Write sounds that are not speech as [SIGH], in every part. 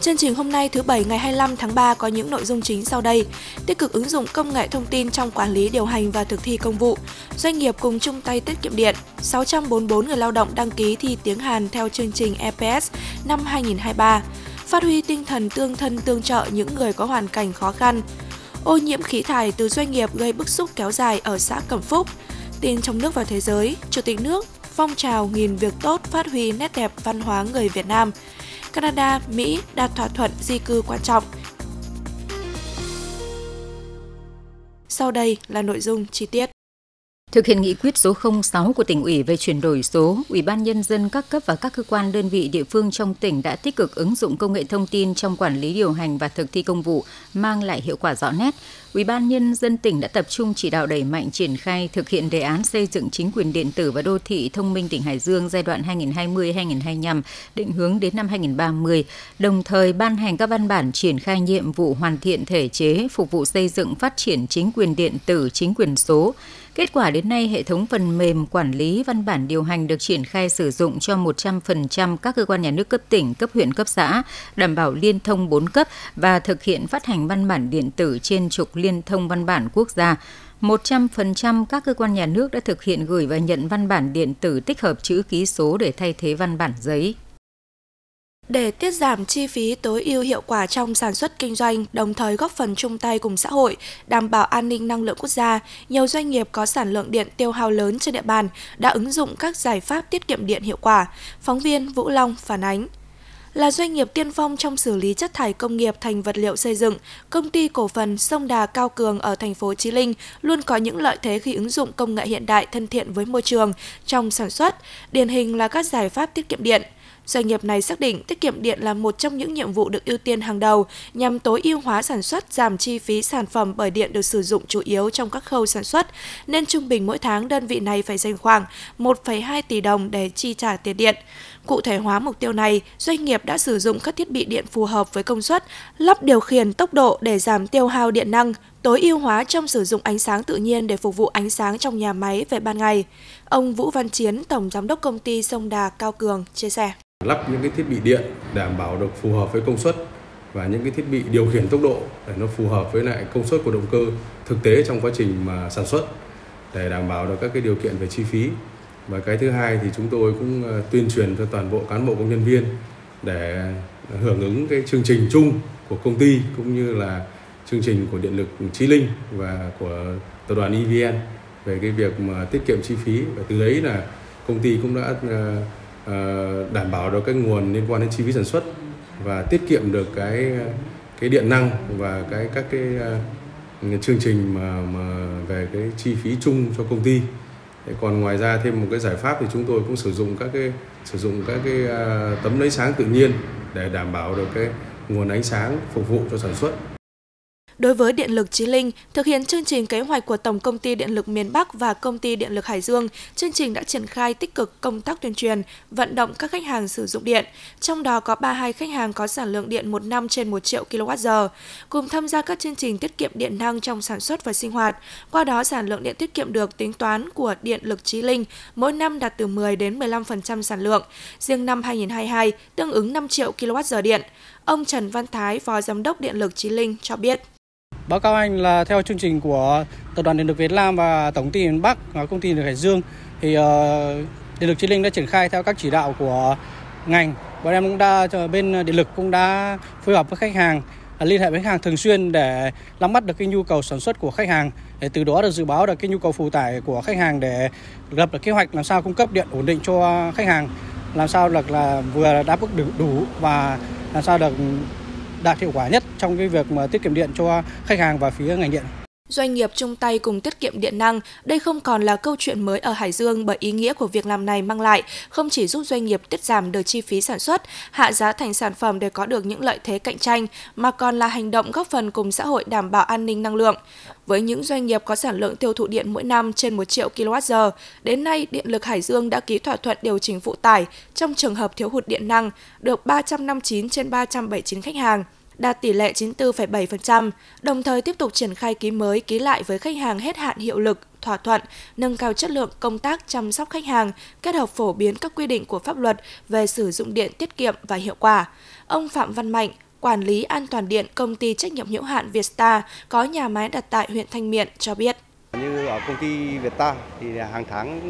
Chương trình hôm nay thứ Bảy ngày 25 tháng 3 có những nội dung chính sau đây. Tích cực ứng dụng công nghệ thông tin trong quản lý điều hành và thực thi công vụ. Doanh nghiệp cùng chung tay tiết kiệm điện. 644 người lao động đăng ký thi tiếng Hàn theo chương trình EPS năm 2023. Phát huy tinh thần tương thân tương trợ những người có hoàn cảnh khó khăn. Ô nhiễm khí thải từ doanh nghiệp gây bức xúc kéo dài ở xã Cẩm Phúc. Tin trong nước và thế giới, Chủ tịch nước phong trào nghìn việc tốt phát huy nét đẹp văn hóa người Việt Nam. Canada, Mỹ đạt thỏa thuận di cư quan trọng. Sau đây là nội dung chi tiết. Thực hiện nghị quyết số 06 của tỉnh ủy về chuyển đổi số, Ủy ban nhân dân các cấp và các cơ quan đơn vị địa phương trong tỉnh đã tích cực ứng dụng công nghệ thông tin trong quản lý điều hành và thực thi công vụ, mang lại hiệu quả rõ nét. Ủy ban nhân dân tỉnh đã tập trung chỉ đạo đẩy mạnh triển khai thực hiện đề án xây dựng chính quyền điện tử và đô thị thông minh tỉnh Hải Dương giai đoạn 2020-2025 định hướng đến năm 2030, đồng thời ban hành các văn bản triển khai nhiệm vụ hoàn thiện thể chế phục vụ xây dựng phát triển chính quyền điện tử, chính quyền số Kết quả đến nay, hệ thống phần mềm quản lý văn bản điều hành được triển khai sử dụng cho 100% các cơ quan nhà nước cấp tỉnh, cấp huyện, cấp xã, đảm bảo liên thông 4 cấp và thực hiện phát hành văn bản điện tử trên trục liên thông văn bản quốc gia. 100% các cơ quan nhà nước đã thực hiện gửi và nhận văn bản điện tử tích hợp chữ ký số để thay thế văn bản giấy. Để tiết giảm chi phí tối ưu hiệu quả trong sản xuất kinh doanh, đồng thời góp phần chung tay cùng xã hội, đảm bảo an ninh năng lượng quốc gia, nhiều doanh nghiệp có sản lượng điện tiêu hao lớn trên địa bàn đã ứng dụng các giải pháp tiết kiệm điện hiệu quả. Phóng viên Vũ Long phản ánh. Là doanh nghiệp tiên phong trong xử lý chất thải công nghiệp thành vật liệu xây dựng, công ty cổ phần Sông Đà Cao Cường ở thành phố Chí Linh luôn có những lợi thế khi ứng dụng công nghệ hiện đại thân thiện với môi trường trong sản xuất, điển hình là các giải pháp tiết kiệm điện – Doanh nghiệp này xác định tiết kiệm điện là một trong những nhiệm vụ được ưu tiên hàng đầu nhằm tối ưu hóa sản xuất, giảm chi phí sản phẩm bởi điện được sử dụng chủ yếu trong các khâu sản xuất, nên trung bình mỗi tháng đơn vị này phải dành khoảng 1,2 tỷ đồng để chi trả tiền điện. Cụ thể hóa mục tiêu này, doanh nghiệp đã sử dụng các thiết bị điện phù hợp với công suất, lắp điều khiển tốc độ để giảm tiêu hao điện năng, tối ưu hóa trong sử dụng ánh sáng tự nhiên để phục vụ ánh sáng trong nhà máy về ban ngày. Ông Vũ Văn Chiến, Tổng Giám đốc Công ty Sông Đà Cao Cường, chia sẻ lắp những cái thiết bị điện đảm bảo được phù hợp với công suất và những cái thiết bị điều khiển tốc độ để nó phù hợp với lại công suất của động cơ thực tế trong quá trình mà sản xuất để đảm bảo được các cái điều kiện về chi phí. Và cái thứ hai thì chúng tôi cũng ờ, tuyên truyền cho toàn bộ cán bộ công nhân viên để hưởng ứng cái chương trình chung của công ty cũng như là chương trình của điện lực Chí Linh và của tập đoàn EVN về cái việc mà tiết kiệm chi phí. Và từ đấy là công ty cũng đã ờ, Ờ, đảm bảo được cái nguồn liên quan đến chi phí sản xuất và tiết kiệm được cái cái điện năng và cái các cái ờ, chương trình mà, mà về cái chi phí chung cho công ty. Còn ngoài ra thêm một cái giải pháp thì chúng tôi cũng sử dụng các cái sử dụng các cái ờ, tấm lấy sáng tự nhiên để đảm bảo được cái nguồn ánh sáng phục vụ cho sản xuất. Đối với Điện lực Chí Linh, thực hiện chương trình kế hoạch của Tổng công ty Điện lực miền Bắc và Công ty Điện lực Hải Dương, chương trình đã triển khai tích cực công tác tuyên truyền, vận động các khách hàng sử dụng điện, trong đó có 32 khách hàng có sản lượng điện một năm trên 1 triệu kWh, cùng tham gia các chương trình tiết kiệm điện năng trong sản xuất và sinh hoạt. Qua đó, sản lượng điện tiết kiệm được tính toán của Điện lực Chí Linh mỗi năm đạt từ 10 đến 15% sản lượng. Riêng năm 2022 tương ứng 5 triệu kWh điện. Ông Trần Văn Thái, Phó Giám đốc Điện lực Chí Linh cho biết. Báo cáo anh là theo chương trình của Tập đoàn Điện lực Việt Nam và Tổng ty miền Bắc và Công ty Điện lực Hải Dương thì uh, Điện lực Chí Linh đã triển khai theo các chỉ đạo của ngành. Bọn em cũng đã ờ, bên điện lực cũng đã phối hợp với khách hàng à, liên hệ với khách hàng thường xuyên để nắm bắt được cái nhu cầu sản xuất của khách hàng để từ đó được dự báo được cái nhu cầu phụ tải của khách hàng để lập được kế hoạch làm sao cung cấp điện ổn định cho khách hàng làm sao được là vừa đáp ứng đủ, đủ và làm sao được đạt hiệu quả nhất trong cái việc mà tiết kiệm điện cho khách hàng và phía ngành điện. Doanh nghiệp chung tay cùng tiết kiệm điện năng, đây không còn là câu chuyện mới ở Hải Dương bởi ý nghĩa của việc làm này mang lại không chỉ giúp doanh nghiệp tiết giảm được chi phí sản xuất, hạ giá thành sản phẩm để có được những lợi thế cạnh tranh, mà còn là hành động góp phần cùng xã hội đảm bảo an ninh năng lượng. Với những doanh nghiệp có sản lượng tiêu thụ điện mỗi năm trên 1 triệu kWh, đến nay Điện lực Hải Dương đã ký thỏa thuận điều chỉnh phụ tải trong trường hợp thiếu hụt điện năng được 359 trên 379 khách hàng đạt tỷ lệ 94,7%, đồng thời tiếp tục triển khai ký mới ký lại với khách hàng hết hạn hiệu lực, thỏa thuận, nâng cao chất lượng công tác chăm sóc khách hàng, kết hợp phổ biến các quy định của pháp luật về sử dụng điện tiết kiệm và hiệu quả. Ông Phạm Văn Mạnh, quản lý an toàn điện công ty trách nhiệm hữu hạn Vietstar có nhà máy đặt tại huyện Thanh Miện cho biết. Như ở công ty Vietstar thì hàng tháng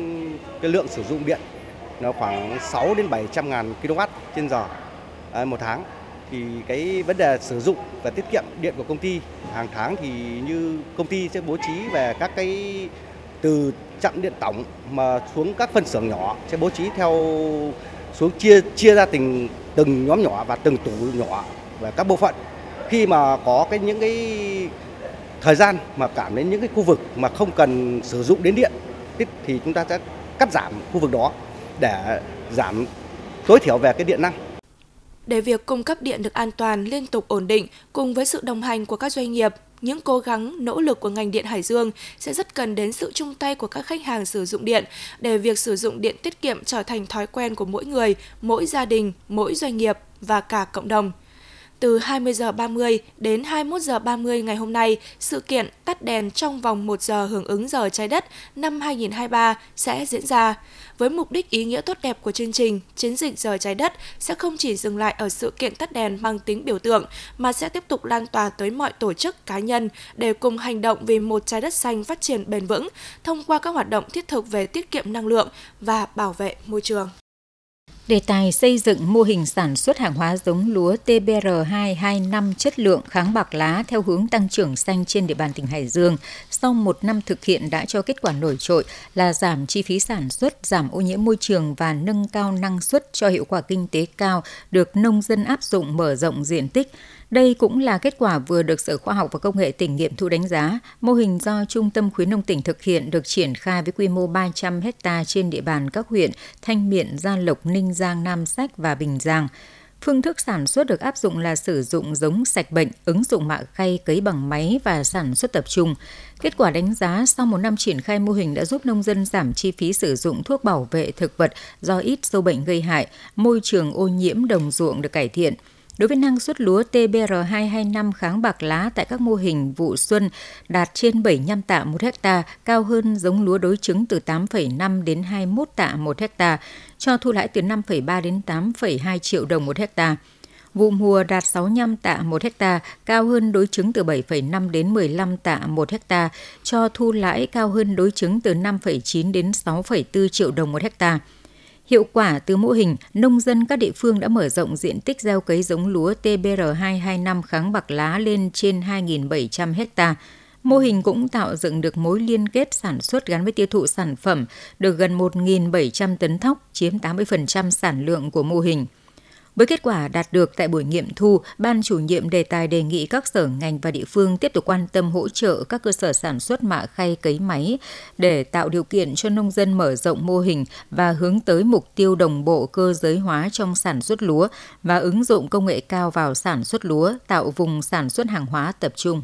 cái lượng sử dụng điện nó khoảng 6 đến 700 ngàn kW trên giờ à, một tháng. Thì cái vấn đề sử dụng và tiết kiệm điện của công ty, hàng tháng thì như công ty sẽ bố trí về các cái từ trạm điện tổng mà xuống các phân xưởng nhỏ sẽ bố trí theo, xuống chia chia ra từng từng nhóm nhỏ và từng tủ nhỏ và các bộ phận khi mà có cái những cái thời gian mà cảm đến những cái khu vực mà không cần sử dụng đến điện thì chúng ta sẽ cắt giảm khu vực đó để giảm, tối thiểu về cái điện năng. Để việc cung cấp điện được an toàn, liên tục ổn định cùng với sự đồng hành của các doanh nghiệp, những cố gắng, nỗ lực của ngành điện Hải Dương sẽ rất cần đến sự chung tay của các khách hàng sử dụng điện để việc sử dụng điện tiết kiệm trở thành thói quen của mỗi người, mỗi gia đình, mỗi doanh nghiệp và cả cộng đồng. Từ 20 giờ 30 đến 21 giờ 30 ngày hôm nay, sự kiện tắt đèn trong vòng 1 giờ hưởng ứng giờ trái đất năm 2023 sẽ diễn ra. Với mục đích ý nghĩa tốt đẹp của chương trình, chiến dịch giờ trái đất sẽ không chỉ dừng lại ở sự kiện tắt đèn mang tính biểu tượng mà sẽ tiếp tục lan tỏa tới mọi tổ chức cá nhân để cùng hành động vì một trái đất xanh phát triển bền vững thông qua các hoạt động thiết thực về tiết kiệm năng lượng và bảo vệ môi trường. Đề tài xây dựng mô hình sản xuất hàng hóa giống lúa TBR225 chất lượng kháng bạc lá theo hướng tăng trưởng xanh trên địa bàn tỉnh Hải Dương, sau một năm thực hiện đã cho kết quả nổi trội là giảm chi phí sản xuất, giảm ô nhiễm môi trường và nâng cao năng suất cho hiệu quả kinh tế cao được nông dân áp dụng mở rộng diện tích. Đây cũng là kết quả vừa được Sở Khoa học và Công nghệ tỉnh nghiệm thu đánh giá. Mô hình do Trung tâm Khuyến nông tỉnh thực hiện được triển khai với quy mô 300 hecta trên địa bàn các huyện Thanh Miện, Gia Lộc, Ninh Giang, Nam Sách và Bình Giang. Phương thức sản xuất được áp dụng là sử dụng giống sạch bệnh, ứng dụng mạ khay cấy bằng máy và sản xuất tập trung. Kết quả đánh giá sau một năm triển khai mô hình đã giúp nông dân giảm chi phí sử dụng thuốc bảo vệ thực vật do ít sâu bệnh gây hại, môi trường ô nhiễm đồng ruộng được cải thiện – Đối với năng suất lúa TBR225 kháng bạc lá tại các mô hình vụ xuân đạt trên 75 tạ một hecta, cao hơn giống lúa đối chứng từ 8,5 đến 21 tạ một hecta, cho thu lãi từ 5,3 đến 8,2 triệu đồng một hecta. Vụ mùa đạt 65 tạ một hecta, cao hơn đối chứng từ 7,5 đến 15 tạ một hecta, cho thu lãi cao hơn đối chứng từ 5,9 đến 6,4 triệu đồng một hecta. Hiệu quả từ mô hình, nông dân các địa phương đã mở rộng diện tích gieo cấy giống lúa TBR225 kháng bạc lá lên trên 2.700 hecta. Mô hình cũng tạo dựng được mối liên kết sản xuất gắn với tiêu thụ sản phẩm, được gần 1.700 tấn thóc, chiếm 80% sản lượng của mô hình. Với kết quả đạt được tại buổi nghiệm thu, Ban chủ nhiệm đề tài đề nghị các sở ngành và địa phương tiếp tục quan tâm hỗ trợ các cơ sở sản xuất mạ khay cấy máy để tạo điều kiện cho nông dân mở rộng mô hình và hướng tới mục tiêu đồng bộ cơ giới hóa trong sản xuất lúa và ứng dụng công nghệ cao vào sản xuất lúa, tạo vùng sản xuất hàng hóa tập trung.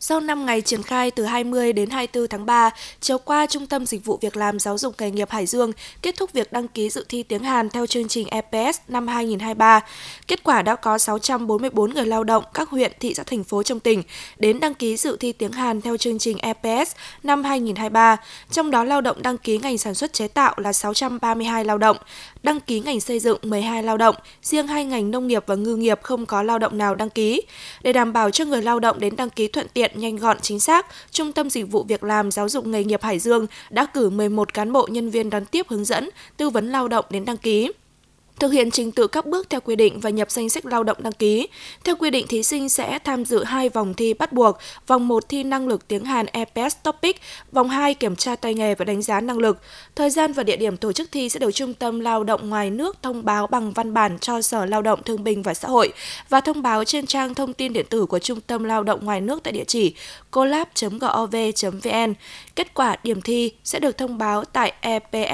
Sau 5 ngày triển khai từ 20 đến 24 tháng 3, chiều qua Trung tâm Dịch vụ Việc làm Giáo dục Nghề nghiệp Hải Dương kết thúc việc đăng ký dự thi tiếng Hàn theo chương trình EPS năm 2023. Kết quả đã có 644 người lao động các huyện, thị xã, thành phố trong tỉnh đến đăng ký dự thi tiếng Hàn theo chương trình EPS năm 2023, trong đó lao động đăng ký ngành sản xuất chế tạo là 632 lao động, đăng ký ngành xây dựng 12 lao động, riêng hai ngành nông nghiệp và ngư nghiệp không có lao động nào đăng ký. Để đảm bảo cho người lao động đến đăng ký thuận tiện, nhanh gọn chính xác, Trung tâm Dịch vụ Việc làm Giáo dục Nghề nghiệp Hải Dương đã cử 11 cán bộ nhân viên đón tiếp hướng dẫn, tư vấn lao động đến đăng ký thực hiện trình tự các bước theo quy định và nhập danh sách lao động đăng ký. Theo quy định, thí sinh sẽ tham dự hai vòng thi bắt buộc, vòng 1 thi năng lực tiếng Hàn EPS Topic, vòng 2 kiểm tra tay nghề và đánh giá năng lực. Thời gian và địa điểm tổ chức thi sẽ được Trung tâm Lao động ngoài nước thông báo bằng văn bản cho Sở Lao động Thương binh và Xã hội và thông báo trên trang thông tin điện tử của Trung tâm Lao động ngoài nước tại địa chỉ collab.gov.vn Kết quả điểm thi sẽ được thông báo tại eps.gov.kr.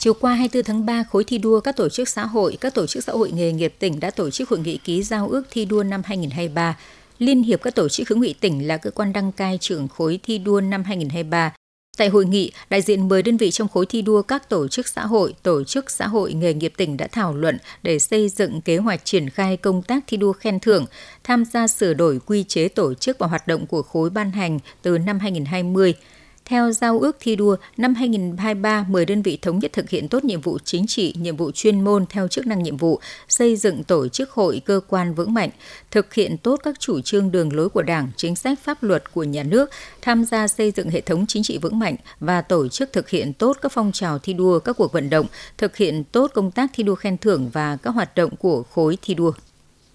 Chiều qua 24 tháng 3, khối thi đua các tổ chức xã hội, các tổ chức xã hội nghề nghiệp tỉnh đã tổ chức hội nghị ký giao ước thi đua năm 2023. Liên hiệp các tổ chức hữu nghị tỉnh là cơ quan đăng cai trưởng khối thi đua năm 2023. Tại hội nghị, đại diện 10 đơn vị trong khối thi đua các tổ chức xã hội, tổ chức xã hội nghề nghiệp tỉnh đã thảo luận để xây dựng kế hoạch triển khai công tác thi đua khen thưởng, tham gia sửa đổi quy chế tổ chức và hoạt động của khối ban hành từ năm 2020 theo giao ước thi đua, năm 2023, 10 đơn vị thống nhất thực hiện tốt nhiệm vụ chính trị, nhiệm vụ chuyên môn theo chức năng nhiệm vụ, xây dựng tổ chức hội cơ quan vững mạnh, thực hiện tốt các chủ trương đường lối của Đảng, chính sách pháp luật của nhà nước, tham gia xây dựng hệ thống chính trị vững mạnh và tổ chức thực hiện tốt các phong trào thi đua, các cuộc vận động, thực hiện tốt công tác thi đua khen thưởng và các hoạt động của khối thi đua.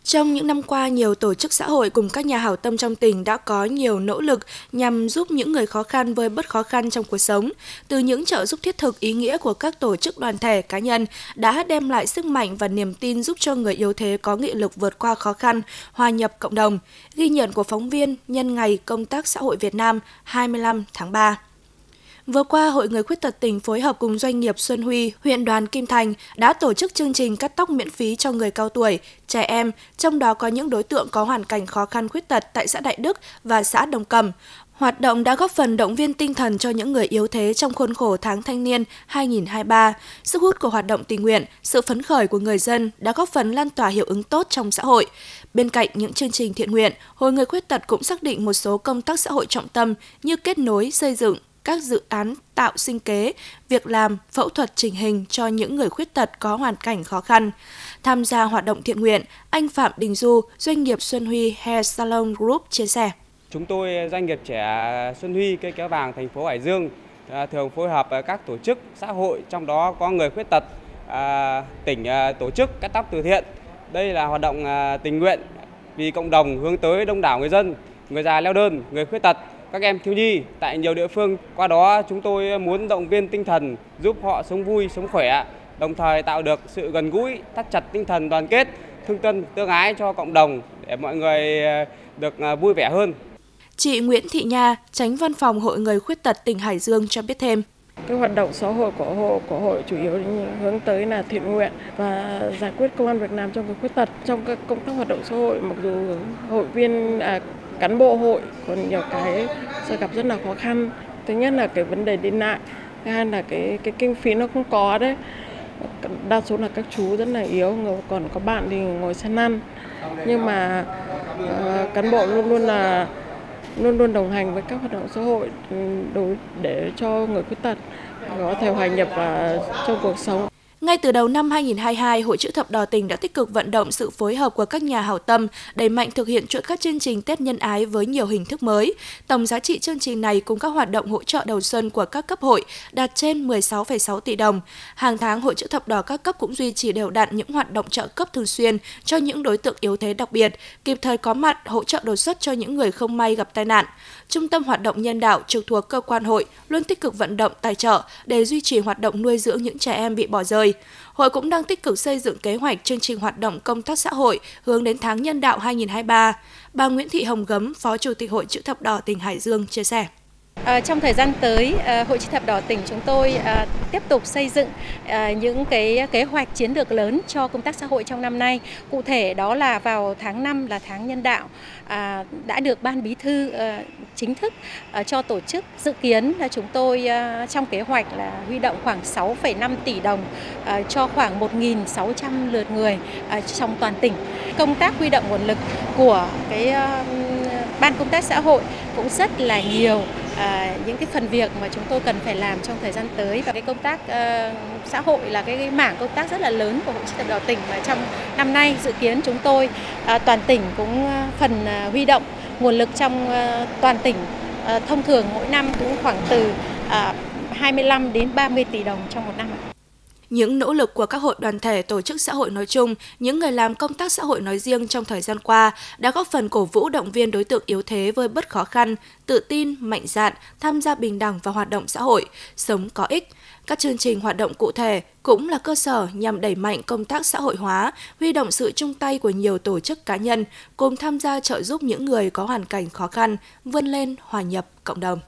Trong những năm qua, nhiều tổ chức xã hội cùng các nhà hảo tâm trong tỉnh đã có nhiều nỗ lực nhằm giúp những người khó khăn vơi bớt khó khăn trong cuộc sống. Từ những trợ giúp thiết thực ý nghĩa của các tổ chức đoàn thể cá nhân đã đem lại sức mạnh và niềm tin giúp cho người yếu thế có nghị lực vượt qua khó khăn, hòa nhập cộng đồng. Ghi nhận của phóng viên nhân ngày công tác xã hội Việt Nam 25 tháng 3. Vừa qua, Hội Người Khuyết tật tỉnh phối hợp cùng doanh nghiệp Xuân Huy, huyện đoàn Kim Thành đã tổ chức chương trình cắt tóc miễn phí cho người cao tuổi, trẻ em, trong đó có những đối tượng có hoàn cảnh khó khăn khuyết tật tại xã Đại Đức và xã Đồng Cầm. Hoạt động đã góp phần động viên tinh thần cho những người yếu thế trong khuôn khổ tháng thanh niên 2023. Sức hút của hoạt động tình nguyện, sự phấn khởi của người dân đã góp phần lan tỏa hiệu ứng tốt trong xã hội. Bên cạnh những chương trình thiện nguyện, Hội Người Khuyết tật cũng xác định một số công tác xã hội trọng tâm như kết nối, xây dựng, các dự án tạo sinh kế, việc làm, phẫu thuật trình hình cho những người khuyết tật có hoàn cảnh khó khăn. Tham gia hoạt động thiện nguyện, anh Phạm Đình Du, doanh nghiệp Xuân Huy Hair Salon Group chia sẻ. Chúng tôi doanh nghiệp trẻ Xuân Huy cây kéo vàng thành phố Hải Dương à, thường phối hợp với các tổ chức xã hội trong đó có người khuyết tật à, tỉnh à, tổ chức cắt tóc từ thiện. Đây là hoạt động tình nguyện vì cộng đồng hướng tới đông đảo người dân, người già leo đơn, người khuyết tật các em thiếu nhi tại nhiều địa phương. Qua đó chúng tôi muốn động viên tinh thần giúp họ sống vui, sống khỏe, đồng thời tạo được sự gần gũi, thắt chặt tinh thần đoàn kết, thương tân, tương ái cho cộng đồng để mọi người ờ, được ờ, vui vẻ hơn. Chị Nguyễn Thị Nha, tránh văn phòng Hội Người Khuyết tật tỉnh Hải Dương cho biết thêm. Cái hoạt động xã hội của hội của hội chủ yếu hướng tới là thiện nguyện và giải quyết công an việc làm cho người khuyết tật. Trong các công tác hoạt động xã hội, mặc dù hội viên à, cán bộ hội còn nhiều cái sẽ gặp rất là khó khăn. Thứ nhất là cái vấn đề đi lại thứ hai là cái cái kinh phí nó không có đấy. Đa số là các chú rất là yếu còn có bạn thì ngồi xe lăn nhưng mà uh, cán bộ luôn luôn là luôn luôn đồng hành với các hoạt động xã hội ừ, đối để cho người khuyết tật có thể hòa nhập vào trong cuộc sống ngay từ đầu năm 2022, Hội chữ thập đỏ tỉnh đã tích cực vận động sự phối hợp của các nhà hảo tâm, đẩy mạnh thực hiện chuỗi các chương trình Tết nhân ái với nhiều hình thức mới. Tổng giá trị chương trình này cùng các hoạt động hỗ trợ đầu xuân của các cấp hội đạt trên 16,6 tỷ đồng. Hàng tháng, Hội chữ thập đỏ các cấp cũng duy trì đều đặn những hoạt động trợ cấp thường xuyên cho những đối tượng yếu thế đặc biệt, kịp thời có mặt hỗ trợ đột xuất cho những người không may gặp tai nạn. Trung tâm hoạt động nhân đạo trực thuộc cơ quan hội luôn tích cực vận động tài trợ để duy trì hoạt động nuôi dưỡng những trẻ em bị bỏ rơi. Hội cũng đang tích cực xây dựng kế hoạch chương trình hoạt động công tác xã hội hướng đến tháng nhân đạo 2023. Bà Nguyễn Thị Hồng Gấm, Phó Chủ tịch Hội chữ thập đỏ tỉnh Hải Dương chia sẻ. À, trong thời gian tới, à, Hội chữ thập đỏ tỉnh chúng tôi à, tiếp tục xây dựng à, những cái kế hoạch chiến lược lớn cho công tác xã hội trong năm nay. Cụ thể đó là vào tháng 5 là tháng nhân đạo à, đã được ban bí thư à, chính thức à, cho tổ chức dự kiến là chúng tôi à, trong kế hoạch là huy động khoảng 6,5 tỷ đồng à, cho khoảng 1.600 lượt người à, trong toàn tỉnh. Công tác huy động nguồn lực của cái à, ban công tác xã hội cũng rất là nhiều những cái phần việc mà chúng tôi cần phải làm trong thời gian tới và cái công tác uh, xã hội là cái, cái mảng công tác rất là lớn của hội chữ thập đỏ tỉnh và trong năm nay dự kiến chúng tôi uh, toàn tỉnh cũng ờ, phần huy động nguồn lực trong toàn tỉnh thông thường mỗi năm cũng khoảng từ à, 25 đến 30 tỷ đồng trong một năm. Những nỗ lực của các hội đoàn thể tổ chức xã hội nói chung, những người làm công tác xã hội nói riêng trong thời gian qua đã góp phần cổ vũ động viên đối tượng yếu thế với bất khó khăn, tự tin, mạnh dạn, tham gia bình đẳng vào hoạt động xã hội, sống có ích. Các chương trình hoạt động cụ thể cũng là cơ sở nhằm đẩy mạnh công tác xã hội hóa, huy động sự chung tay của nhiều tổ chức cá nhân cùng tham gia trợ giúp những người có hoàn cảnh khó khăn vươn lên hòa nhập cộng đồng.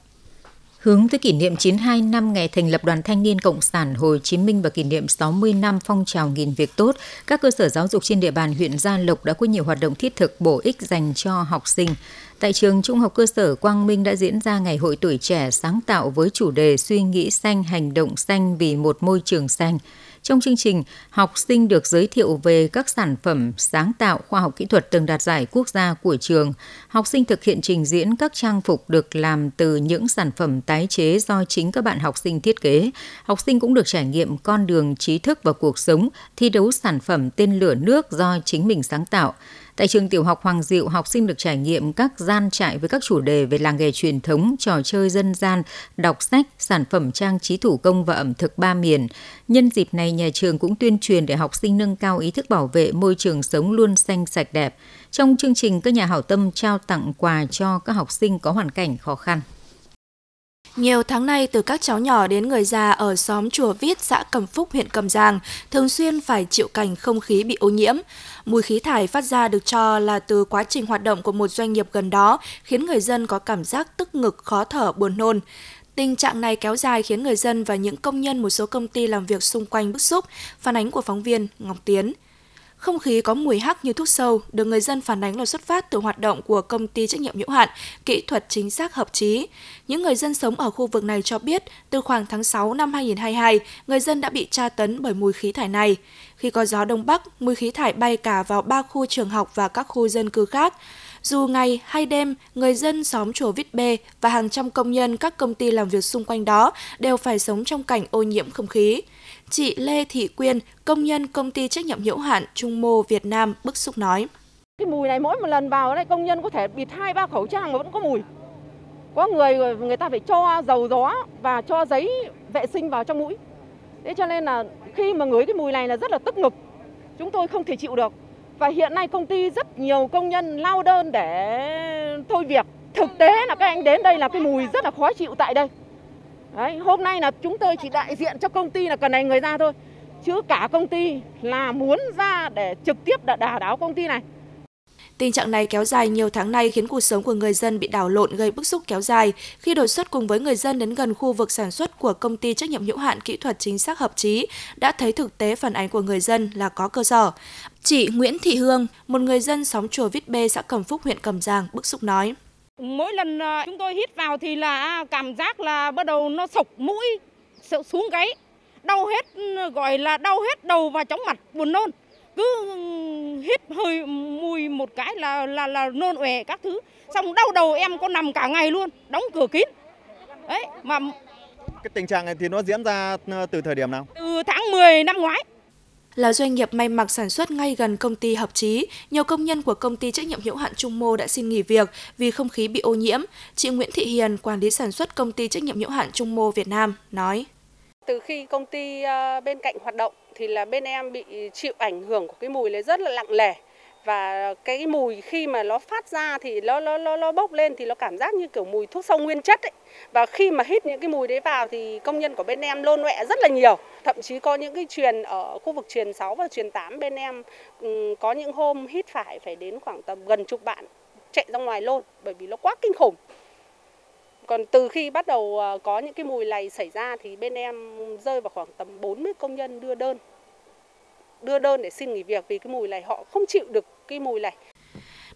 Hướng tới kỷ niệm 92 năm ngày thành lập Đoàn Thanh niên Cộng sản Hồ Chí Minh và kỷ niệm 60 năm phong trào nghìn việc tốt, các cơ sở giáo dục trên địa bàn huyện Gia Lộc đã có nhiều hoạt động thiết thực bổ ích dành cho học sinh. Tại trường Trung học cơ sở Quang Minh đã diễn ra Ngày hội tuổi trẻ sáng tạo với chủ đề Suy nghĩ xanh, hành động xanh vì một môi trường xanh. Trong chương trình, học sinh được giới thiệu về các sản phẩm sáng tạo khoa học kỹ thuật từng đạt giải quốc gia của trường. Học sinh thực hiện trình diễn các trang phục được làm từ những sản phẩm tái chế do chính các bạn học sinh thiết kế. Học sinh cũng được trải nghiệm con đường trí thức và cuộc sống, thi đấu sản phẩm tên lửa nước do chính mình sáng tạo. Tại trường tiểu học Hoàng Diệu, học sinh được trải nghiệm các gian trại với các chủ đề về làng nghề truyền thống, trò chơi dân gian, đọc sách, sản phẩm trang trí thủ công và ẩm thực ba miền. Nhân dịp này, nhà trường cũng tuyên truyền để học sinh nâng cao ý thức bảo vệ môi trường sống luôn xanh sạch đẹp. Trong chương trình, các nhà hảo tâm trao tặng quà cho các học sinh có hoàn cảnh khó khăn. Nhiều tháng nay, từ các cháu nhỏ đến người già ở xóm Chùa Viết, xã Cẩm Phúc, huyện Cẩm Giàng, thường xuyên phải chịu cảnh không khí bị ô nhiễm. Mùi khí thải phát ra được cho là từ quá trình hoạt động của một doanh nghiệp gần đó, khiến người dân có cảm giác tức ngực, khó thở, buồn nôn. Tình trạng này kéo dài khiến người dân và những công nhân một số công ty làm việc xung quanh bức xúc, phản ánh của phóng viên Ngọc Tiến. Không khí có mùi hắc như thuốc sâu được người dân phản ánh là xuất phát từ hoạt động của công ty trách nhiệm hữu hạn kỹ thuật chính xác hợp trí. Những người dân sống ở khu vực này cho biết từ khoảng tháng 6 năm 2022, người dân đã bị tra tấn bởi mùi khí thải này. Khi có gió đông bắc, mùi khí thải bay cả vào ba khu trường học và các khu dân cư khác. Dù ngày hay đêm, người dân xóm chùa Vít Bê và hàng trăm công nhân các công ty làm việc xung quanh đó đều phải sống trong cảnh ô nhiễm không khí. Chị Lê Thị Quyên, công nhân công ty trách nhiệm hữu hạn Trung Mô Việt Nam bức xúc nói. Cái mùi này mỗi một lần vào đây công nhân có thể bịt hai ba khẩu trang mà vẫn có mùi. Có người người ta phải cho dầu gió và cho giấy vệ sinh vào trong mũi. Thế cho nên là khi mà ngửi cái mùi này là rất là tức ngực. Chúng tôi không thể chịu được. Và hiện nay công ty rất nhiều công nhân lao đơn để thôi việc. Thực tế là các anh đến đây là cái mùi rất là khó chịu tại đây. Đấy, hôm nay là chúng tôi chỉ đại diện cho công ty là cần này người ra thôi. Chứ cả công ty là muốn ra để trực tiếp đả đảo công ty này. Tình trạng này kéo dài nhiều tháng nay khiến cuộc sống của người dân bị đảo lộn gây bức xúc kéo dài khi đột xuất cùng với người dân đến gần khu vực sản xuất của công ty trách nhiệm hữu hạn kỹ thuật chính xác hợp trí đã thấy thực tế phản ánh của người dân là có cơ sở. Chị Nguyễn Thị Hương, một người dân xóm chùa Vít Bê xã Cẩm Phúc huyện Cẩm Giàng bức xúc nói: Mỗi lần à, chúng tôi hít vào thì là cảm giác là bắt đầu nó sộc mũi, xuống gáy, đau hết gọi là đau hết đầu và chóng mặt, buồn nôn. Cứ hít hơi mùi một cái là là là nôn ọe các thứ. Xong đau đầu em có nằm cả ngày luôn đóng cửa kín. Đấy mà cái tình trạng này thì nó diễn ra ờ, từ thời điểm nào? Từ tháng 10 năm ngoái là doanh nghiệp may mặc sản xuất ngay gần công ty hợp trí, nhiều công nhân của công ty trách nhiệm hữu hạn Trung Mô đã xin nghỉ việc vì không khí bị ô nhiễm. Chị Nguyễn Thị Hiền, quản lý sản xuất công ty trách nhiệm hữu hạn Trung Mô Việt Nam, nói. Từ khi công ty à, bên cạnh hoạt động thì là bên em bị chịu ảnh hưởng của cái mùi đấy rất là lặng lẻ và cái mùi khi mà nó phát ra thì nó nó nó, nó bốc lên thì nó cảm giác như kiểu mùi thuốc sâu nguyên chất ấy. Và khi mà hít những cái mùi đấy vào thì công nhân của bên em lôn nọe rất là nhiều. Thậm chí có những cái truyền ở khu vực truyền 6 và truyền 8 bên em ừ, có những hôm hít phải phải đến khoảng tầm gần chục bạn chạy ra ngoài lôn bởi vì nó quá kinh khủng. Còn từ khi bắt đầu ờ, có những cái mùi này xảy ra thì bên em rơi vào khoảng tầm 40 công nhân đưa đơn. Đưa đơn để xin nghỉ việc vì cái mùi này họ không chịu được cái mùi này.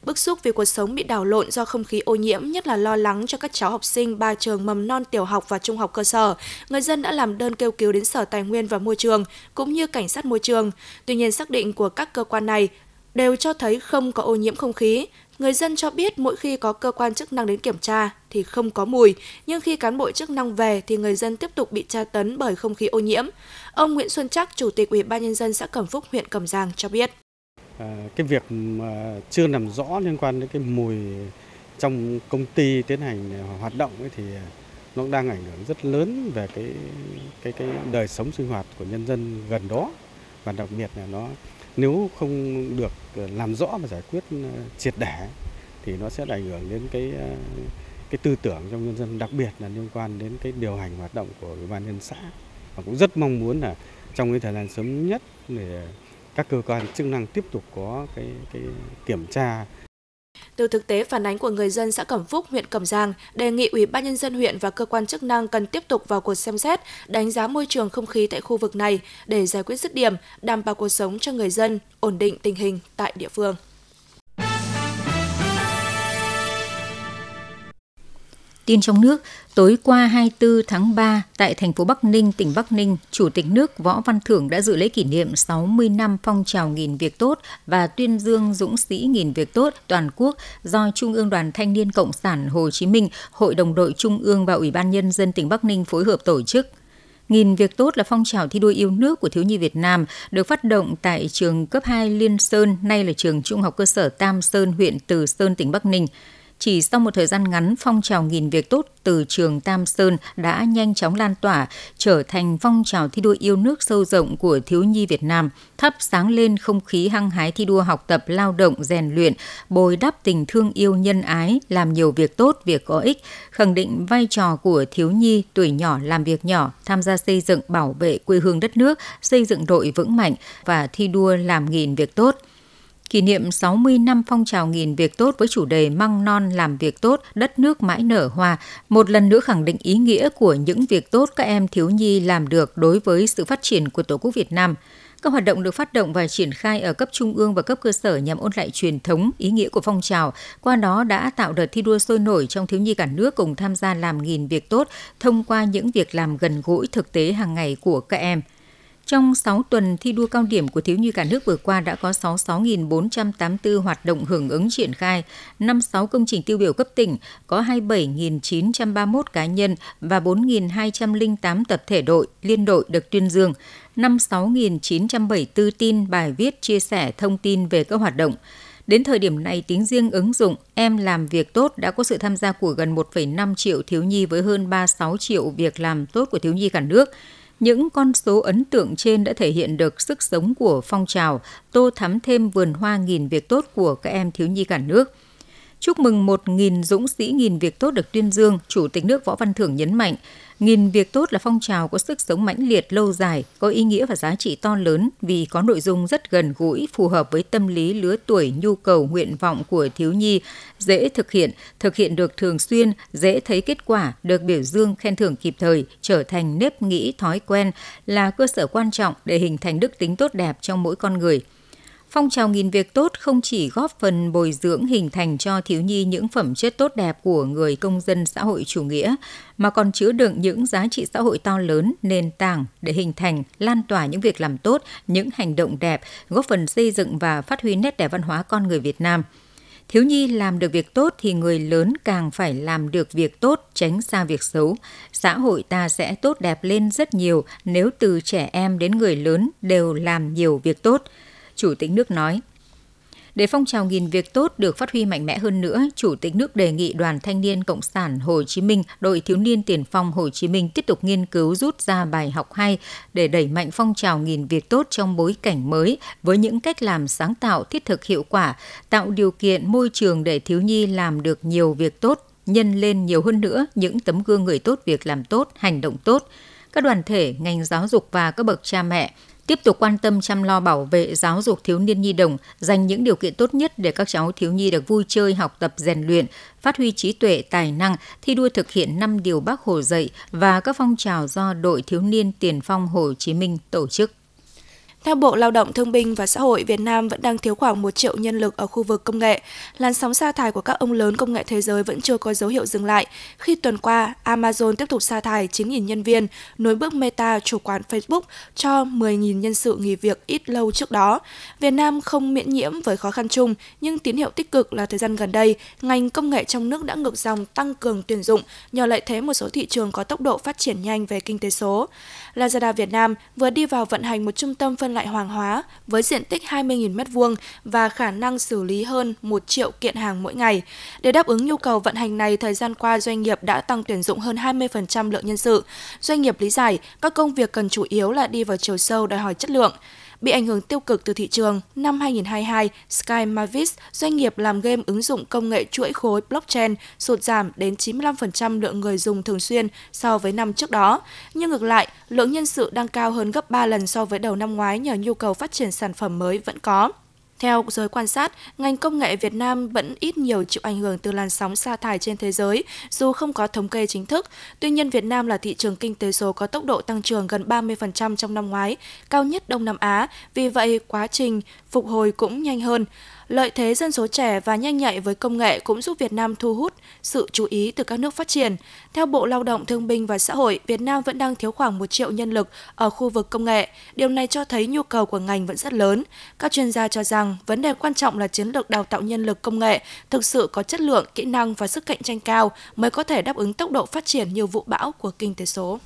Bức xúc vì cuộc sống bị đảo lộn do không khí ô nhiễm, nhất là lo lắng cho các cháu học sinh ba trường mầm non tiểu học và trung học cơ sở, người dân đã làm đơn kêu cứu đến Sở Tài nguyên và Môi trường cũng như Cảnh sát môi trường. Tuy nhiên xác định của các cơ quan này đều cho thấy không có ô nhiễm không khí. Người dân cho biết mỗi khi có cơ quan chức năng đến kiểm tra thì không có mùi, nhưng khi cán bộ chức năng về thì người dân tiếp tục bị tra tấn bởi không khí ô nhiễm. Ông Nguyễn Xuân Trắc, Chủ tịch Ủy ban nhân dân xã Cẩm Phúc, huyện Cẩm Giang cho biết. À, cái việc mà chưa làm rõ liên quan đến cái mùi trong công ty tiến hành hoạt động ấy thì nó đang ảnh hưởng rất lớn về cái cái cái đời sống sinh hoạt của nhân dân gần đó và đặc biệt là nó nếu không được Ờ, làm rõ và giải quyết ờ, triệt để, thì nó sẽ ảnh hưởng đến cái ờ, cái tư tưởng trong nhân dân, đặc biệt là liên quan đến cái điều hành hoạt động của ủy ban nhân xã. Và cũng rất mong muốn là trong cái thời gian sớm nhất để các cơ quan chức năng tiếp tục có cái cái kiểm tra từ thực tế phản ánh của người dân xã Cẩm Phúc, huyện Cẩm Giang, đề nghị Ủy ban nhân dân huyện và cơ quan chức năng cần tiếp tục vào cuộc xem xét, đánh giá môi trường không khí tại khu vực này để giải quyết dứt điểm, đảm bảo cuộc sống cho người dân, ổn định tình hình tại địa phương. Tin trong nước, tối qua 24 tháng 3 tại thành phố Bắc Ninh, tỉnh Bắc Ninh, Chủ tịch nước Võ Văn Thưởng đã dự lễ kỷ niệm 60 năm phong trào nghìn việc tốt và tuyên dương dũng sĩ nghìn việc tốt toàn quốc do Trung ương Đoàn Thanh niên Cộng sản Hồ Chí Minh, Hội đồng đội Trung ương và Ủy ban Nhân dân tỉnh Bắc Ninh phối hợp tổ chức. Nghìn việc tốt là phong trào thi đua yêu nước của thiếu nhi Việt Nam được phát động tại trường cấp 2 Liên Sơn, nay là trường Trung học cơ sở Tam Sơn, huyện Từ Sơn, tỉnh Bắc Ninh. Chỉ sau một thời gian ngắn, phong trào nghìn việc tốt từ trường Tam Sơn đã nhanh chóng lan tỏa, trở thành phong trào thi đua yêu nước sâu rộng của thiếu nhi Việt Nam, thắp sáng lên không khí hăng hái thi đua học tập, lao động, rèn luyện, bồi đắp tình thương yêu nhân ái, làm nhiều việc tốt, việc có ích, khẳng định vai trò của thiếu nhi tuổi nhỏ làm việc nhỏ, tham gia xây dựng bảo vệ quê hương đất nước, xây dựng đội vững mạnh và thi đua làm nghìn việc tốt – kỷ niệm 60 năm phong trào nghìn việc tốt với chủ đề măng non làm việc tốt, đất nước mãi nở hoa, một lần nữa khẳng định ý nghĩa của những việc tốt các em thiếu nhi làm được đối với sự phát triển của Tổ quốc Việt Nam. Các hoạt động được phát động và triển khai ở cấp trung ương và cấp cơ sở nhằm ôn lại truyền thống, ý nghĩa của phong trào, qua đó đã tạo đợt thi đua sôi nổi trong thiếu nhi cả nước cùng tham gia làm nghìn việc tốt thông qua những việc làm gần gũi thực tế hàng ngày của các em. Trong 6 tuần thi đua cao điểm của thiếu nhi cả nước vừa qua đã có 66.484 hoạt động hưởng ứng triển khai, 56 công trình tiêu biểu cấp tỉnh, có 27.931 cá nhân và 4.208 tập thể đội, liên đội được tuyên dương, 56.974 tin bài viết chia sẻ thông tin về các hoạt động. Đến thời điểm này, tính riêng ứng dụng Em làm việc tốt đã có sự tham gia của gần 1,5 triệu thiếu nhi với hơn 36 triệu việc làm tốt của thiếu nhi cả nước. Những con số ấn tượng trên đã thể hiện được sức sống của phong trào, tô thắm thêm vườn hoa nghìn việc tốt của các em thiếu nhi cả nước. Chúc mừng 1.000 dũng sĩ nghìn việc tốt được tuyên dương, Chủ tịch nước Võ Văn Thưởng nhấn mạnh, nghìn việc tốt là phong trào có sức sống mãnh liệt lâu dài, có ý nghĩa và giá trị to lớn vì có nội dung rất gần gũi, phù hợp với tâm lý lứa tuổi, nhu cầu, nguyện vọng của thiếu nhi, dễ thực hiện, thực hiện được thường xuyên, dễ thấy kết quả, được biểu dương khen thưởng kịp thời, trở thành nếp nghĩ thói quen là cơ sở quan trọng để hình thành đức tính tốt đẹp trong mỗi con người – Phong trào nghìn việc tốt không chỉ góp phần bồi dưỡng hình thành cho thiếu nhi những phẩm chất tốt đẹp của người công dân xã hội chủ nghĩa, mà còn chứa đựng những giá trị xã hội to lớn, nền tảng để hình thành, lan tỏa những việc làm tốt, những hành động đẹp, góp phần xây dựng và phát huy nét đẹp văn hóa con người Việt Nam. Thiếu nhi làm được việc tốt thì người lớn càng phải làm được việc tốt, tránh xa việc xấu. Xã hội ta sẽ tốt đẹp lên rất nhiều nếu từ trẻ em đến người lớn đều làm nhiều việc tốt. Chủ tịch nước nói. Để phong trào nghìn việc tốt được phát huy mạnh mẽ hơn nữa, Chủ tịch nước đề nghị Đoàn Thanh niên Cộng sản Hồ Chí Minh, đội thiếu niên tiền phong Hồ Chí Minh tiếp tục nghiên cứu rút ra bài học hay để đẩy mạnh phong trào nghìn việc tốt trong bối cảnh mới với những cách làm sáng tạo, thiết thực hiệu quả, tạo điều kiện môi trường để thiếu nhi làm được nhiều việc tốt, nhân lên nhiều hơn nữa những tấm gương người tốt việc làm tốt, hành động tốt. Các đoàn thể, ngành giáo dục và các bậc cha mẹ tiếp tục quan tâm chăm lo bảo vệ giáo dục thiếu niên nhi đồng, dành những điều kiện tốt nhất để các cháu thiếu nhi được vui chơi, học tập, rèn luyện, phát huy trí tuệ, tài năng, thi đua thực hiện 5 điều bác Hồ dạy và các phong trào do đội thiếu niên tiền phong Hồ Chí Minh tổ chức. Theo Bộ Lao động Thương binh và Xã hội, Việt Nam vẫn đang thiếu khoảng 1 triệu nhân lực ở khu vực công nghệ. Làn sóng sa thải của các ông lớn công nghệ thế giới vẫn chưa có dấu hiệu dừng lại. Khi tuần qua, Amazon tiếp tục sa thải 9.000 nhân viên, nối bước Meta, chủ quản Facebook, cho 10.000 nhân sự nghỉ việc ít lâu trước đó. Việt Nam không miễn nhiễm với khó khăn chung, nhưng tín hiệu tích cực là thời gian gần đây, ngành công nghệ trong nước đã ngược dòng tăng cường tuyển dụng nhờ lợi thế một số thị trường có tốc độ phát triển nhanh về kinh tế số. Lazada Việt Nam vừa đi vào vận hành một trung tâm phân loại hoàng hóa với diện tích 20.000 m2 và khả năng xử lý hơn 1 triệu kiện hàng mỗi ngày. Để đáp ứng nhu cầu vận hành này, thời gian qua doanh nghiệp đã tăng tuyển dụng hơn 20% lượng nhân sự. Doanh nghiệp lý giải các công việc cần chủ yếu là đi vào chiều sâu đòi hỏi chất lượng. Bị ảnh hưởng tiêu cực từ thị trường, năm 2022, Sky Mavis, doanh nghiệp làm game ứng dụng công nghệ chuỗi khối blockchain, sụt giảm đến 95% lượng người dùng thường xuyên so với năm trước đó. Nhưng ngược lại, lượng nhân sự đang cao hơn gấp 3 lần so với đầu năm ngoái nhờ nhu cầu phát triển sản phẩm mới vẫn có. Theo giới quan sát, ngành công nghệ Việt Nam vẫn ít nhiều chịu ảnh hưởng từ làn sóng sa thải trên thế giới, dù không có thống kê chính thức. Tuy nhiên, Việt Nam là thị trường kinh tế số có tốc độ tăng trưởng gần 30% trong năm ngoái, cao nhất Đông Nam Á, vì vậy quá trình phục hồi cũng nhanh hơn. Lợi thế dân số trẻ và nhanh nhạy với công nghệ cũng giúp Việt Nam thu hút sự chú ý từ các nước phát triển. Theo Bộ Lao động Thương binh và Xã hội, Việt Nam vẫn đang thiếu khoảng 1 triệu nhân lực ở khu vực công nghệ. Điều này cho thấy nhu cầu của ngành vẫn rất lớn. Các chuyên gia cho rằng vấn đề quan trọng là chiến lược đào tạo nhân lực công nghệ thực sự có chất lượng, kỹ năng và sức cạnh tranh cao mới có thể đáp ứng tốc độ phát triển như vụ bão của kinh tế số.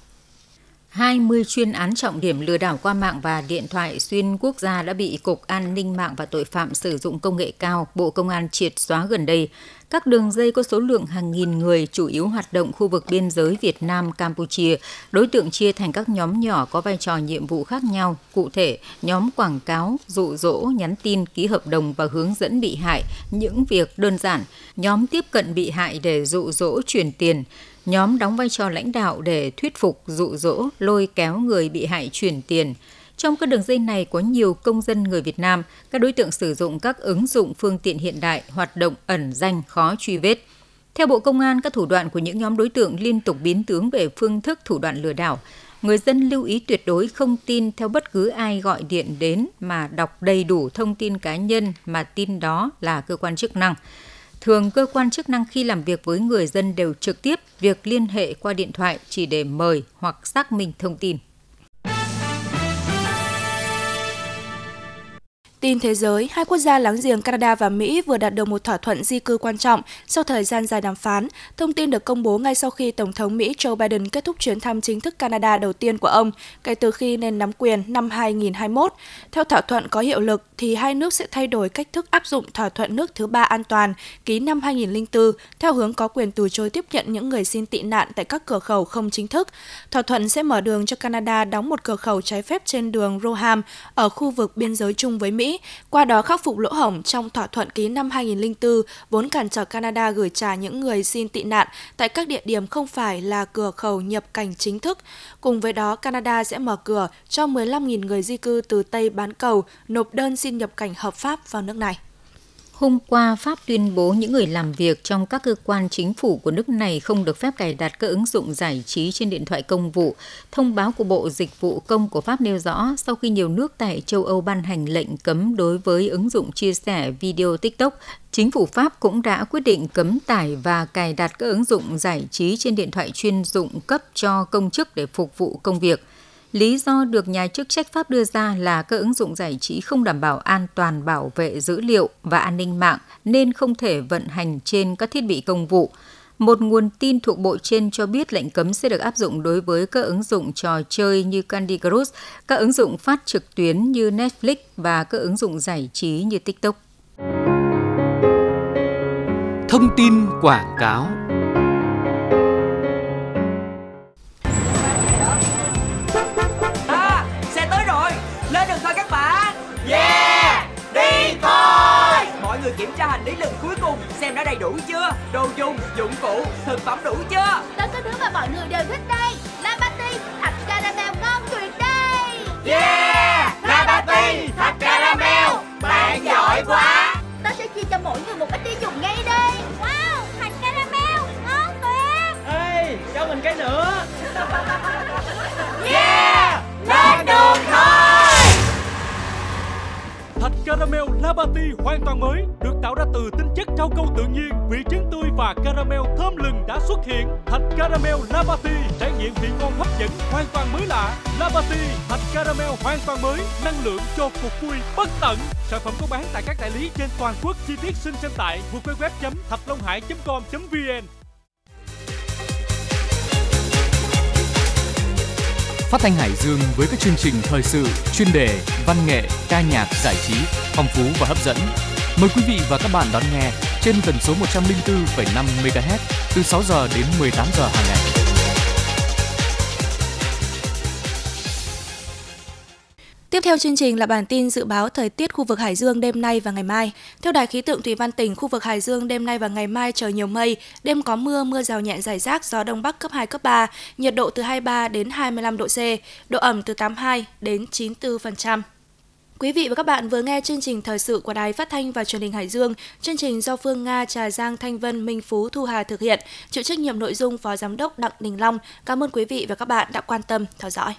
20 chuyên án trọng điểm lừa đảo qua mạng và điện thoại xuyên quốc gia đã bị Cục An ninh mạng và Tội phạm sử dụng công nghệ cao Bộ Công an triệt xóa gần đây. Các đường dây có số lượng hàng nghìn người chủ yếu hoạt động khu vực biên giới Việt Nam Campuchia, đối tượng chia thành các nhóm nhỏ có vai trò nhiệm vụ khác nhau, cụ thể nhóm quảng cáo, dụ dỗ, nhắn tin, ký hợp đồng và hướng dẫn bị hại những việc đơn giản, nhóm tiếp cận bị hại để dụ dỗ chuyển tiền, nhóm đóng vai trò lãnh đạo để thuyết phục, dụ dỗ, lôi kéo người bị hại chuyển tiền. Trong các đường dây này có nhiều công dân người Việt Nam, các đối tượng sử dụng các ứng dụng phương tiện hiện đại, hoạt động ẩn danh, khó truy vết. Theo Bộ Công an, các thủ đoạn của những nhóm đối tượng liên tục biến tướng về phương thức thủ đoạn lừa đảo. Người dân lưu ý tuyệt đối không tin theo bất cứ ai gọi điện đến mà đọc đầy đủ thông tin cá nhân mà tin đó là cơ quan chức năng. Thường cơ quan chức năng khi làm việc với người dân đều trực tiếp việc liên hệ qua điện thoại chỉ để mời hoặc xác minh thông tin. Tin thế giới, hai quốc gia láng giềng Canada và Mỹ vừa đạt được một thỏa thuận di cư quan trọng sau thời gian dài đàm phán. Thông tin được công bố ngay sau khi Tổng thống Mỹ Joe Biden kết thúc chuyến thăm chính thức Canada đầu tiên của ông kể từ khi lên nắm quyền năm 2021. Theo thỏa thuận có hiệu lực, thì hai nước sẽ thay đổi cách thức áp dụng thỏa thuận nước thứ ba an toàn ký năm 2004 theo hướng có quyền từ chối tiếp nhận những người xin tị nạn tại các cửa khẩu không chính thức. Thỏa thuận sẽ mở đường cho Canada đóng một cửa khẩu trái phép trên đường Roham ở khu vực biên giới chung với Mỹ qua đó khắc phục lỗ hổng trong thỏa thuận ký năm 2004 vốn cản trở Canada gửi trả những người xin tị nạn tại các địa điểm không phải là cửa khẩu nhập cảnh chính thức. Cùng với đó, Canada sẽ mở cửa cho 15.000 người di cư từ Tây bán cầu nộp đơn xin nhập cảnh hợp pháp vào nước này. Hôm qua, Pháp tuyên bố những người làm việc trong các cơ quan chính phủ của nước này không được phép cài đặt các ứng dụng giải trí trên điện thoại công vụ. Thông báo của Bộ Dịch vụ Công của Pháp nêu rõ sau khi nhiều nước tại châu Âu ban hành lệnh cấm đối với ứng dụng chia sẻ video TikTok, chính phủ Pháp cũng đã quyết định cấm tải và cài đặt các ứng dụng giải trí trên điện thoại chuyên dụng cấp cho công chức để phục vụ công việc – Lý do được nhà chức trách Pháp đưa ra là các ứng dụng giải trí không đảm bảo an toàn bảo vệ dữ liệu và an ninh mạng nên không thể vận hành trên các thiết bị công vụ. Một nguồn tin thuộc bộ trên cho biết lệnh cấm sẽ được áp dụng đối với các ứng dụng trò chơi như Candy Crush, các ứng dụng phát trực tuyến như Netflix và các ứng dụng giải trí như TikTok. Thông tin quảng cáo tra hành lý lần cuối cùng. Xem đã đầy đủ chưa? Đồ dùng dụng cụ thực phẩm đủ chưa? Tới cái thứ mà mọi người đều thích đây. La patty thạch caramel ngon tuyệt đây. Yeah! La patty thạch caramel. Bạn giỏi quá. Ta sẽ chia cho mỗi người một ít đi dùng ngay đây. Wow thạch caramel. Ngon tuyệt ê cho mình cái nữa. [LAUGHS] Yeah! Lên đường thôi! Thạch caramel Labati hoàn toàn mới được tạo ra từ tinh chất rau câu tự nhiên, vị trứng tươi và caramel thơm lừng đã xuất hiện. Thạch caramel Labati trải nghiệm vị ngon hấp dẫn hoàn toàn mới lạ. Labati thạch caramel hoàn toàn mới, năng lượng cho cuộc vui bất tận. Sản phẩm có bán tại các đại lý trên toàn quốc. Chi tiết xin xem tại www.thạchlonghải.com.vn. Phát thanh Hải Dương với các chương trình thời sự, chuyên đề, văn nghệ, ca nhạc, giải trí, phong phú và hấp dẫn. Mời quý vị và các bạn đón nghe trên tần số 104,5 MHz từ 6 giờ đến 18 giờ hàng ngày. Tiếp theo chương trình là bản tin dự báo thời tiết khu vực Hải Dương đêm nay và ngày mai. Theo Đài khí tượng thủy văn tỉnh, khu vực Hải Dương đêm nay và ngày mai trời nhiều mây, đêm có mưa, mưa rào nhẹ rải rác, gió đông bắc cấp 2 cấp 3, nhiệt độ từ 23 đến 25 độ C, độ ẩm từ 82 đến 94%. Quý vị và các bạn vừa nghe chương trình thời sự của Đài Phát thanh và Truyền hình Hải Dương. Chương trình do Phương Nga, Trà Giang, Thanh Vân, Minh Phú, Thu Hà thực hiện. Chịu trách nhiệm nội dung Phó Giám đốc Đặng Đình Long. Cảm ơn quý vị và các bạn đã quan tâm theo dõi.